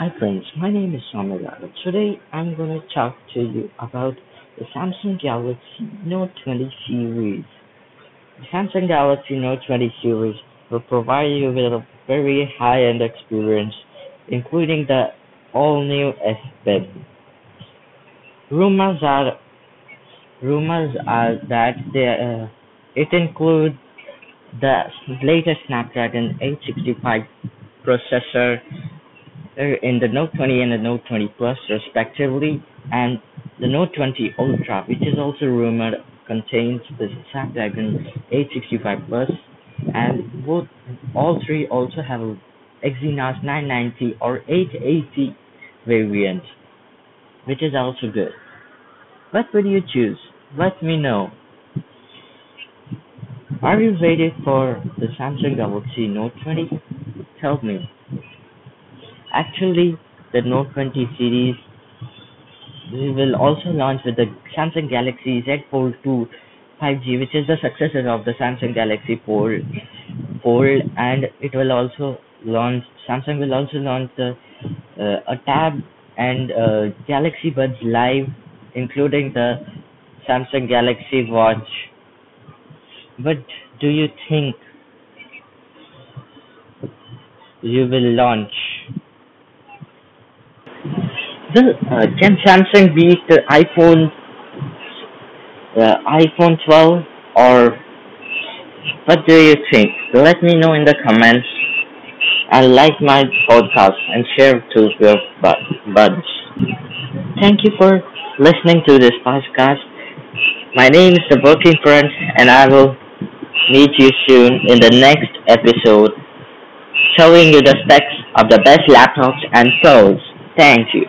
Hi friends, my name is Samira. Today I'm going to talk to you about the Samsung Galaxy Note 20 series. The Samsung Galaxy Note 20 series will provide you with a very high-end experience, including the all-new S Pen. Rumors are rumors are that they, uh, it includes the latest Snapdragon 865 processor Uh, in the Note 20 and the Note 20 Plus respectively, and the Note 20 Ultra, which is also rumored contains the Snapdragon 865 Plus, and both all three also have Exynos 990 or 880 variant, which is also good. What would you choose? Let me know. Are you ready for the Samsung Galaxy Note 20? Tell me. Actually, the Note 20 series will also launch with the Samsung Galaxy Z Fold 2 5G, which is the successor of the Samsung Galaxy Fold. Fold, and it will also launch. Samsung will also launch the uh, a tab and uh, Galaxy Buds Live, including the Samsung Galaxy Watch. But do you think you will launch? Well, uh, can Samsung beat the iPhone, uh, iPhone 12, or what do you think? Let me know in the comments and like my podcast and share to your buds. Thank you for listening to this podcast. My name is the Working Friend, and I will meet you soon in the next episode, showing you the specs of the best laptops and phones. Thank you.